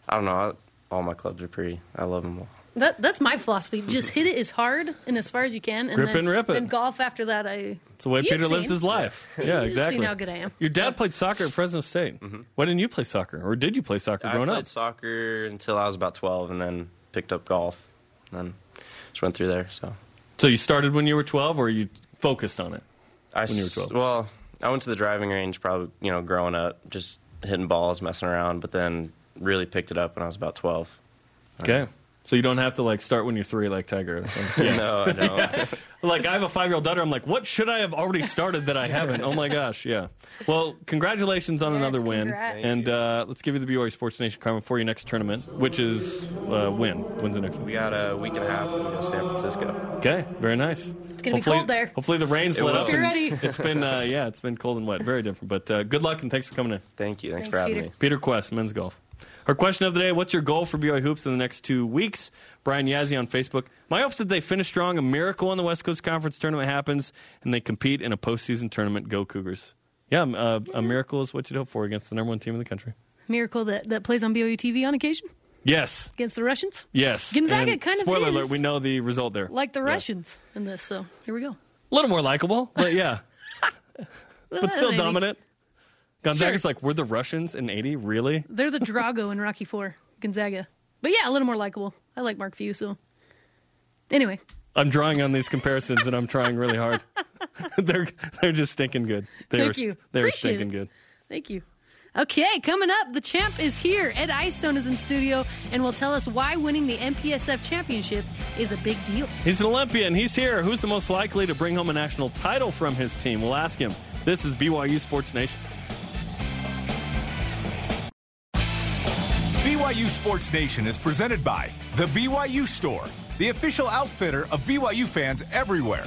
I don't know. I, all my clubs are pretty. I love them all. That that's my philosophy. Just hit it as hard and as far as you can, and Grip then, and rip it. Then golf after that. I It's the way You've Peter lives his life. Yeah, You've exactly. seen how good I am. Your dad played soccer at Fresno State. Mm-hmm. Why didn't you play soccer, or did you play soccer I growing up? I played soccer until I was about 12 and then picked up golf. And then just went through there. So So you started when you were 12, or you focused on it? I When you were s- 12. Well, I went to the driving range probably, you know, growing up, just hitting balls, messing around, but then really picked it up when I was about 12. Okay. So you don't have to like start when you're three, like Tiger. Yeah. No, I don't. like I have a five year old daughter. I'm like, what should I have already started that I haven't? Oh my gosh, yeah. Well, congratulations on Yes, another win, congrats. Thank and uh, let's give you the BYU Sports Nation karma for your next tournament, which is uh, when? When's the next one? we got a week and a half to go to San Francisco. Okay, very nice. It's gonna be cold there. Hopefully the rain's It let will. up. Hope you're and ready. It's been uh, yeah, it's been cold and wet, very different. But uh, good luck and thanks for coming in. Thank you. Thanks, Thanks, for having Peter. me. Peter Kuest, men's golf. Our question of the day: What's your goal for BYU hoops in the next two weeks? Brian Yazzie on Facebook. My hopes that they finish strong. A miracle in the West Coast Conference tournament happens, and they compete in a postseason tournament. Go Cougars! Yeah, uh, a miracle is what you'd hope for against the number one team in the country. Miracle that, that plays on BYU TV on occasion Yes, against the Russians, yes. Gonzaga And kind of spoiler alert: We know the result there. like the Yeah. Russians in this. So here we go. A little more likable, but yeah, but still dominant. Gonzaga's Sure. like we're the Russians in '80. Really? They're the Drago in Rocky Four, Gonzaga. But yeah, a little more likable. I like Mark Few. So anyway, I'm drawing on these comparisons, and I'm trying really hard. they're they're just stinking good. They Thank are you. they're Appreciate stinking it. good. Thank you. Okay, coming up, the champ is here. Ed Eyestone is in studio and will tell us why winning the MPSF championship is a big deal. He's an Olympian. He's here. Who's the most likely to bring home a national title from his team? We'll ask him. This is BYU Sports Nation. BYU Sports Nation is presented by The BYU Store, the official outfitter of BYU fans everywhere.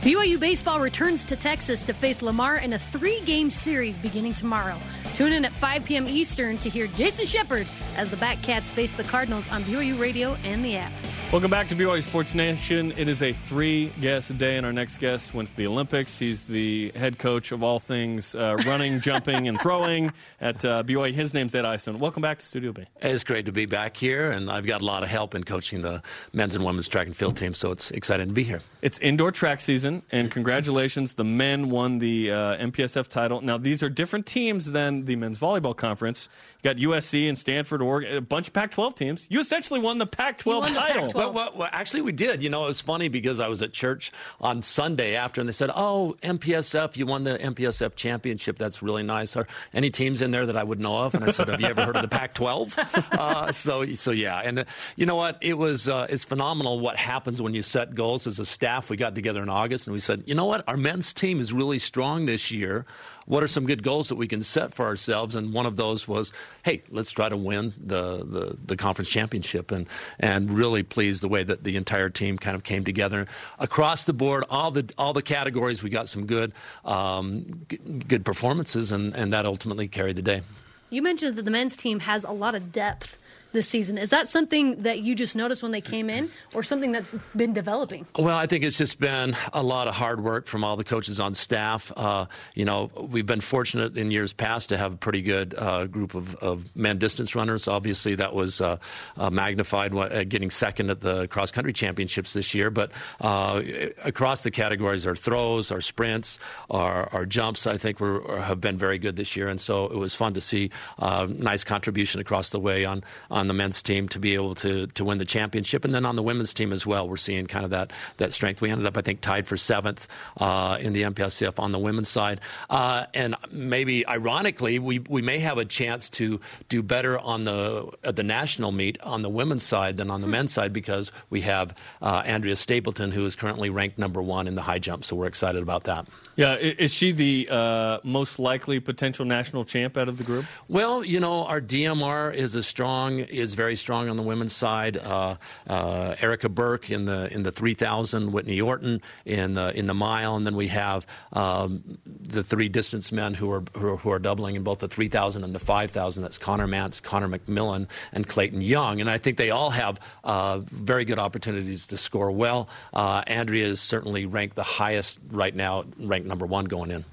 BYU baseball returns to Texas to face Lamar in a three-game series beginning tomorrow. Tune in at 5 p.m. Eastern to hear Jason Shepard as the Batcats face the Cardinals on BYU Radio and the app. Welcome back to BYU Sports Nation. It is a three guest day, and our next guest went to the Olympics. He's the head coach of all things uh, running, jumping, and throwing at uh, BYU. His name's Ed Eyestone. Welcome back to Studio B. It's great to be back here, and I've got a lot of help in coaching the men's and women's track and field team, so it's exciting to be here. It's indoor track season, and congratulations, the men won the uh, MPSF title. Now, these are different teams than the men's volleyball conference. You got USC and Stanford, Oregon, a bunch of Pac 12 teams. You essentially won the Pac 12 title. Pac-12. Well, well, well, actually, we did. You know, it was funny because I was at church on Sunday after, and they said, "Oh, MPSF, you won the MPSF championship. That's really nice. Are any teams in there that I would know of?" And I said, "Have you ever heard of the Pac-12?" uh, so, so yeah. And uh, you know what? It was uh, it's phenomenal what happens when you set goals. As a staff, we got together in August and we said, "You know what? Our men's team is really strong this year." What are some good goals that we can set for ourselves? And one of those was, hey, let's try to win the, the, the conference championship. And, and really pleased the way that the entire team kind of came together. Across the board, all the, all the categories, we got some good, um, g- good performances, and, and that ultimately carried the day. You mentioned that the men's team has a lot of depth this season. Is that something that you just noticed when they came in, or something that's been developing? Well, I think it's just been a lot of hard work from all the coaches on staff. Uh, you know, we've been fortunate in years past to have a pretty good uh, group of, of, men distance runners. Obviously, that was uh, uh magnified uh, getting second at the cross country championships this year. But uh, across the categories, our throws, our sprints, our, our jumps, I think have been very good this year. And so it was fun to see a nice contribution across the way on on the men's team to be able to to win the championship, and then on the women's team as well. We're seeing kind of that that strength. We ended up, I think, tied for seventh uh, in the MPSF on the women's side, uh, and maybe ironically, we we may have a chance to do better on the at the national meet on the women's side than on the men's side because we have uh, Andrea Stapleton, who is currently ranked number one in the high jump. So we're excited about that. Yeah, is she the uh, most likely potential national champ out of the group? Well, you know, our DMR is a strong is very strong on the women's side. Uh, uh, Erica Birk in the in the 3000, Whitney Orton in the in the mile, and then we have um, the three distance men who are, who are, who are doubling in both the 3000 and the 5000. That's Connor Mantz, Connor McMillan, and Clayton Young, and I think they all have uh, very good opportunities to score well. Uh, Andrea is certainly ranked the highest right now, ranked number one going in.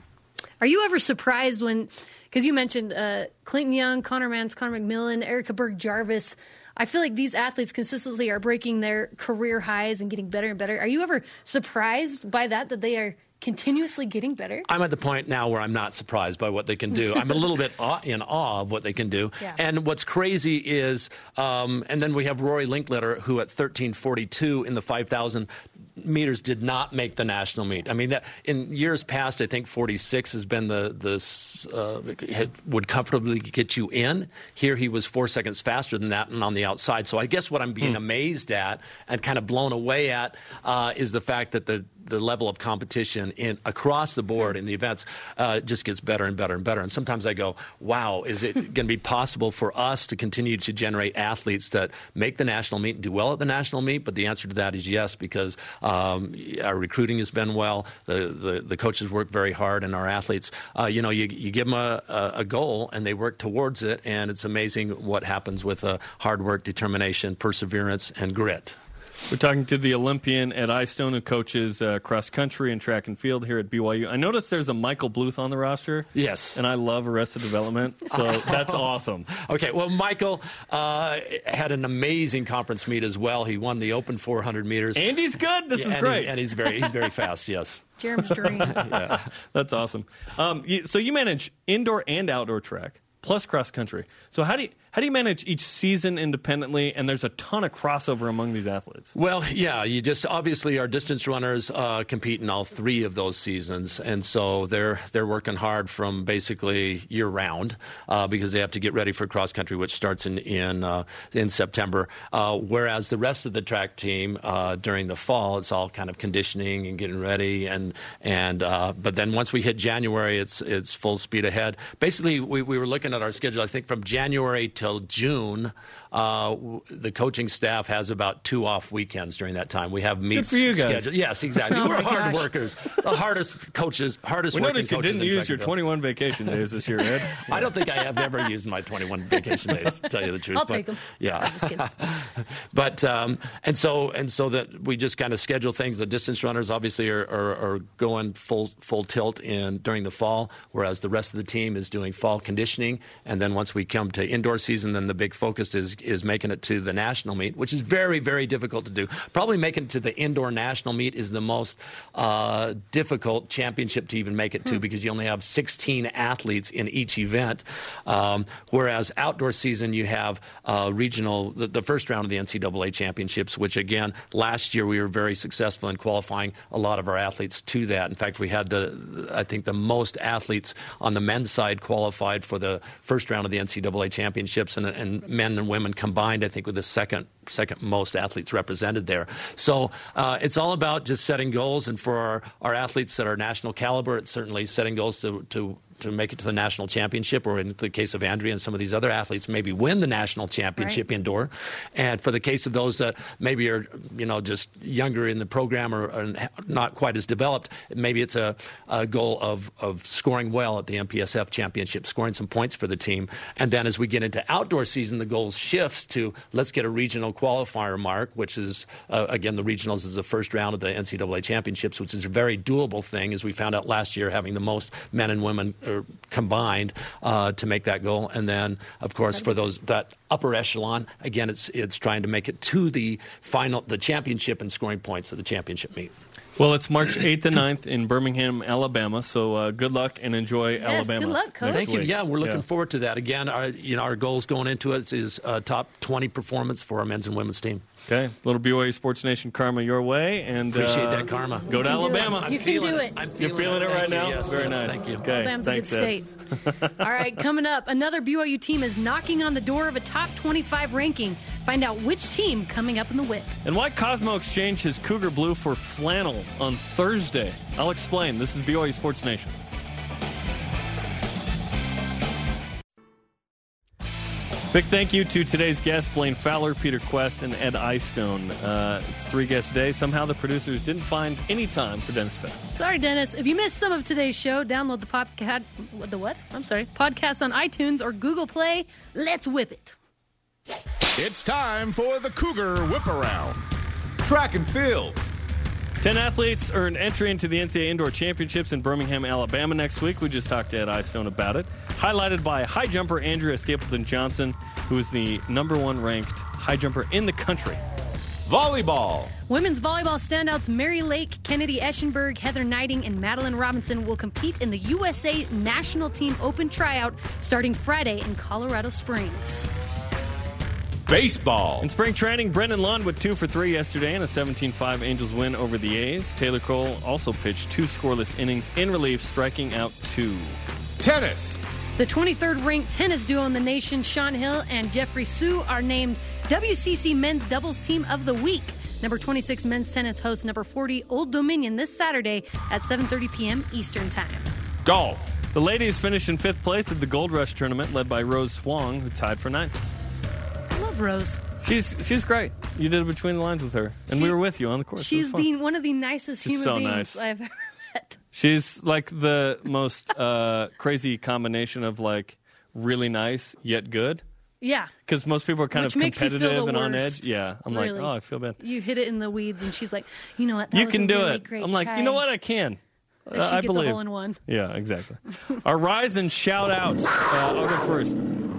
Are you ever surprised when, because you mentioned uh, Clayton Young, Connor Mantz, Connor McMillan, Erica Birk Jarvis? I feel like these athletes consistently are breaking their career highs and getting better and better. Are you ever surprised by that, that they are continuously getting better? I'm at the point now where I'm not surprised by what they can do. I'm a little bit in awe of what they can do. Yeah. And what's crazy is, um, and then we have Rory Linkletter, who at 1342 in the 5,000 meters did not make the national meet. I mean, that, in years past, I think 46 has been the the uh, would comfortably get you in. Here, he was four seconds faster than that, and on the outside. So I guess what I'm being hmm. amazed at and kind of blown away at uh, is the fact that the the level of competition in across the board in the events uh, just gets better and better and better. And sometimes I go, "Wow, is it going to be possible for us to continue to generate athletes that make the national meet and do well at the national meet?" But the answer to that is yes, because um, our recruiting has been well. The, the, the coaches work very hard, and our athletes, uh, you know, you, you give them a, a, goal and they work towards it, and it's amazing what happens with uh, hard work, determination, perseverance, and grit. We're talking to the Olympian Ed Eyestone who coaches uh, cross country and track and field here at BYU. I noticed there's a Michael Bluth on the roster. Yes. And I love Arrested Development, so that's awesome. Okay, well, Michael uh, had an amazing conference meet as well. He won the open 400 meters. And he's good. This yeah, is and great. He's, and he's very, he's very fast, yes. Jerem's dream. yeah, that's awesome. Um, so you manage indoor and outdoor track plus cross country. So how do you how do you manage each season independently? And there's a ton of crossover among these athletes. Well, yeah, you just obviously our distance runners uh, compete in all three of those seasons, and so they're they're working hard from basically year round uh, because they have to get ready for cross country, which starts in in uh, in September. Uh, whereas the rest of the track team uh, during the fall, it's all kind of conditioning and getting ready, and and uh, but then once we hit January, it's it's full speed ahead. Basically, we, we were looking at our schedule. I think from January to till June, uh, the coaching staff has about two off weekends during that time. We have meets Good for you guys. scheduled. Yes, exactly. Oh We're hard gosh. workers, the hardest coaches, hardest we working noticed you coaches. didn't in use your 21 vacation days this year, Ed. I don't think I have ever used my 21 vacation days. To tell you the truth, I'll but, take them. Yeah, Just kidding. but um, and so and so that we just kind of schedule things. The distance runners obviously are, are, are, going full full tilt in during the fall, whereas the rest of the team is doing fall conditioning. And then once we come to indoor season, then the big focus is is making it to the national meet, which is very very difficult to do. Probably making it to the indoor national meet is the most uh, difficult championship to even make it to hmm. because you only have 16 athletes in each event, um, whereas outdoor season you have uh, regional the, the first round of the NCAA championships, which again last year we were very successful in qualifying a lot of our athletes to that. In fact, we had the I think the most athletes on the men's side qualified for the first round of the NCAA championships, and, and men and women combined, I think, with the second second most athletes represented there. So uh, it's all about just setting goals, and for our, our athletes that are national caliber, it's certainly setting goals to, to to make it to the national championship, or in the case of Andrea and some of these other athletes, maybe win the national championship Right. indoor. And for the case of those that maybe are, you know, just younger in the program or, or not quite as developed, maybe it's a, a goal of, of scoring well at the MPSF championship, scoring some points for the team. And then as we get into outdoor season, the goal shifts to let's get a regional qualifier mark, which is, uh, again, the regionals is the first round of the NCAA championships, which is a very doable thing, as we found out last year, having the most men and women uh, combined uh, to make that goal. And then, of course, for those that upper echelon, again, it's it's trying to make it to the final, the championship and scoring points of the championship meet. Well, it's March 8th and 9th in Birmingham, Alabama. So uh, good luck and enjoy Yes, Alabama. good luck, Coach. next Thank you. Yeah, we're looking Yeah. forward to that. Again, our you know our goals going into it is uh, top twenty performance for our men's and women's team. Okay, little BYU Sports Nation karma your way, and Appreciate uh, that karma. Go to You can. Alabama. You can do it. I'm You're feeling it Thank right you. now. Yes, Very yes, nice. Thank you. Okay, Alabama's a good Ed. state. All right, coming up, another BYU team is knocking on the door of a top 25 ranking. Find out which team coming up in the whip. And why Cosmo exchanged his Cougar Blue for flannel on Thursday. I'll explain. This is BYU Sports Nation. Big thank you to today's guests, Blaine Fowler, Peter Kuest, and Ed Eyestone. Uh, it's three guest day. Somehow the producers didn't find any time for Dennis Pettit. Sorry, Dennis. If you missed some of today's show, download the podcast. The what? I'm sorry. Podcast on iTunes or Google Play. Let's whip it. It's time for the Cougar Whip Around. Track and field. Ten athletes earned entry into the NCAA Indoor Championships in Birmingham, Alabama next week. We just talked to Ed Eyestone about it. Highlighted by high jumper Andrea Stapleton Johnson, who is the number one ranked high jumper in the country. Volleyball. Women's volleyball standouts Mary Lake, Kennedy Eschenburg, Heather Gneiting, and Madeline Robinson will compete in the USA National Team Open Tryout starting Friday in Colorado Springs. Baseball. In spring training, Brennan Lund with two for three yesterday in a 17 5 Angels win over the A's. Taylor Cole also pitched two scoreless innings in relief, striking out two. Tennis. The 23rd ranked tennis duo in the nation, Sean Hill and Jeffrey Sue, are named WCC Men's Doubles Team of the Week. Number 26 men's tennis hosts number 40 Old Dominion this Saturday at 7:30 p.m. Eastern Time. Golf. The ladies finished in fifth place at the Gold Rush tournament, led by Rose Huang, who tied for ninth. I love Rose. She's she's great. You did it between the lines with her, and we were with you on the course. It She's fun. the one of the nicest She's human so beings nice. I've ever met. She's like the most uh, crazy combination of like really nice yet good. Yeah, Because most people are kind Which of makes you feel competitive the and on worst. edge. Yeah, I'm Really. like, oh, I feel bad. you hit it in the weeds, and she's like, you know what? That you was can a do really it. Great I'm like, try." you know what? I can. And she Uh, I gets believe. a hole in one. Yeah, exactly. Our rise and shout outs. Uh, I'll go first.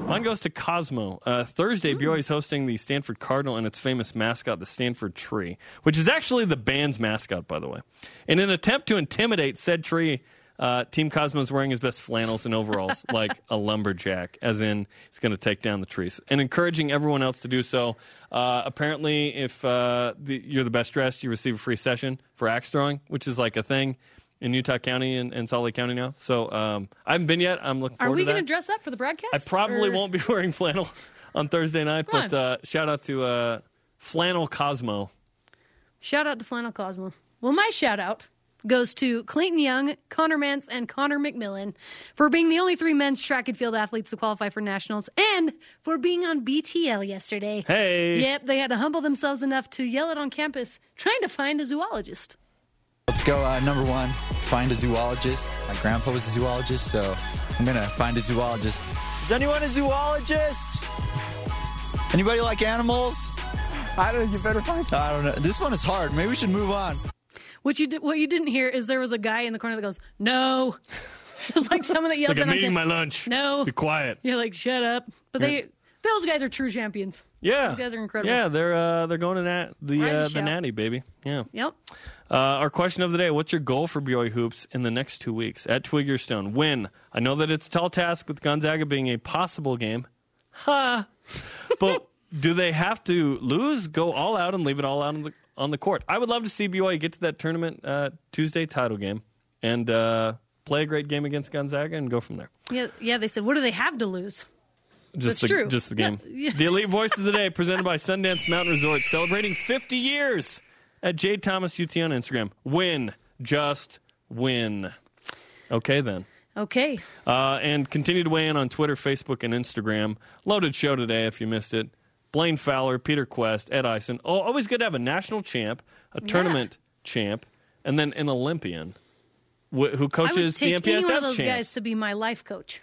Mine goes to Cosmo. Uh, Thursday, BYU is hosting the Stanford Cardinal and its famous mascot, the Stanford Tree, which is actually the band's mascot, by the way. In an attempt to intimidate said tree, uh, Team Cosmo is wearing his best flannels and overalls, like a lumberjack, as in he's going to take down the trees, and encouraging everyone else to do so. Uh, apparently, if uh, the, you're the best dressed, you receive a free session for axe throwing, which is like a thing in Utah County and, and Salt Lake County now. So um, I haven't been yet. I'm looking Are forward we to going to dress up for the broadcast? I probably Or- won't be wearing flannel on Thursday night, Come but uh, shout out to uh, Flannel Cosmo. Shout out to Flannel Cosmo. Well, my shout out goes to Clayton Young, Connor Mantz, and Connor McMillan for being the only three men's track and field athletes to qualify for nationals and for being on BTL yesterday. Hey. Yep, they had to humble themselves enough to yell it on campus trying to find a zoologist. Let's go. Uh, number one, find a zoologist. My grandpa was a zoologist, so I'm gonna find a zoologist. Is anyone a zoologist? Anybody like animals? I don't. You better find. I don't know. This one is hard. Maybe we should move on. What you did, what you didn't hear is there was a guy in the corner that goes, "No," just like someone that yells Like it I'm eating my lunch. No. Be quiet. Yeah, like shut up. But they, those guys are true champions. Yeah. Those guys are incredible. Yeah, they're uh, they're going to nat- the Rise uh, the shout. natty baby. Yeah. Yep. Uh, our question of the day: What's your goal for BYU hoops in the next two weeks? At Twiggerstone, win. I know that it's a tall task with Gonzaga being a possible game. Ha! but do they have to lose, go all out, and leave it all out on the on the court? I would love to see BYU get to that tournament uh, Tuesday title game and uh, play a great game against Gonzaga and go from there. Yeah, yeah. They said, "What do they have to lose?" Just That's the, true. Just the game. Yeah, yeah. The Elite Voice of the Day, presented by Sundance Mountain Resort, celebrating 50 years at J Thomas UT on Instagram. Win. Just win. Okay, then. Okay. Uh, and continue to weigh in on Twitter, Facebook, and Instagram. Loaded show today if you missed it. Blaine Fowler, Peter Kuest, Ed Eyestone. Oh, always good to have a national champ, a tournament champ, and then an Olympian wh- who I would coaches take the MPSF any one of those champ. guys to be my life coach.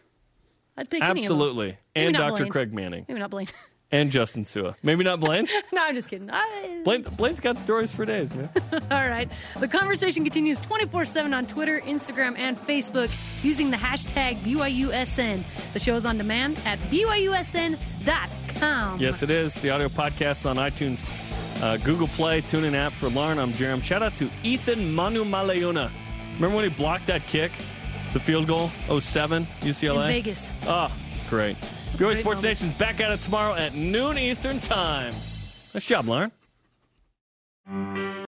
I'd pick any of them. Absolutely. And Dr. Blaine. Craig Manning. Maybe not Blaine. And Justin Sua. Maybe not Blaine. no, I'm just kidding. I, Blaine Blaine's got stories for days, man. all right. The conversation continues 24 7 on Twitter, Instagram, and Facebook using the hashtag BYUSN. The show is on demand at BYUSN.com. yes, it is. The audio podcast on iTunes, uh, Google Play, TuneIn app. For Lauren, I'm Jerem. Shout out to Eathyn Manumaleuna. Remember when he blocked that kick? The field goal, 07, UCLA. In Vegas. Oh, it's great. BYU Sports moment. Nation's back at it tomorrow at noon Eastern Time. Nice job, Lauren.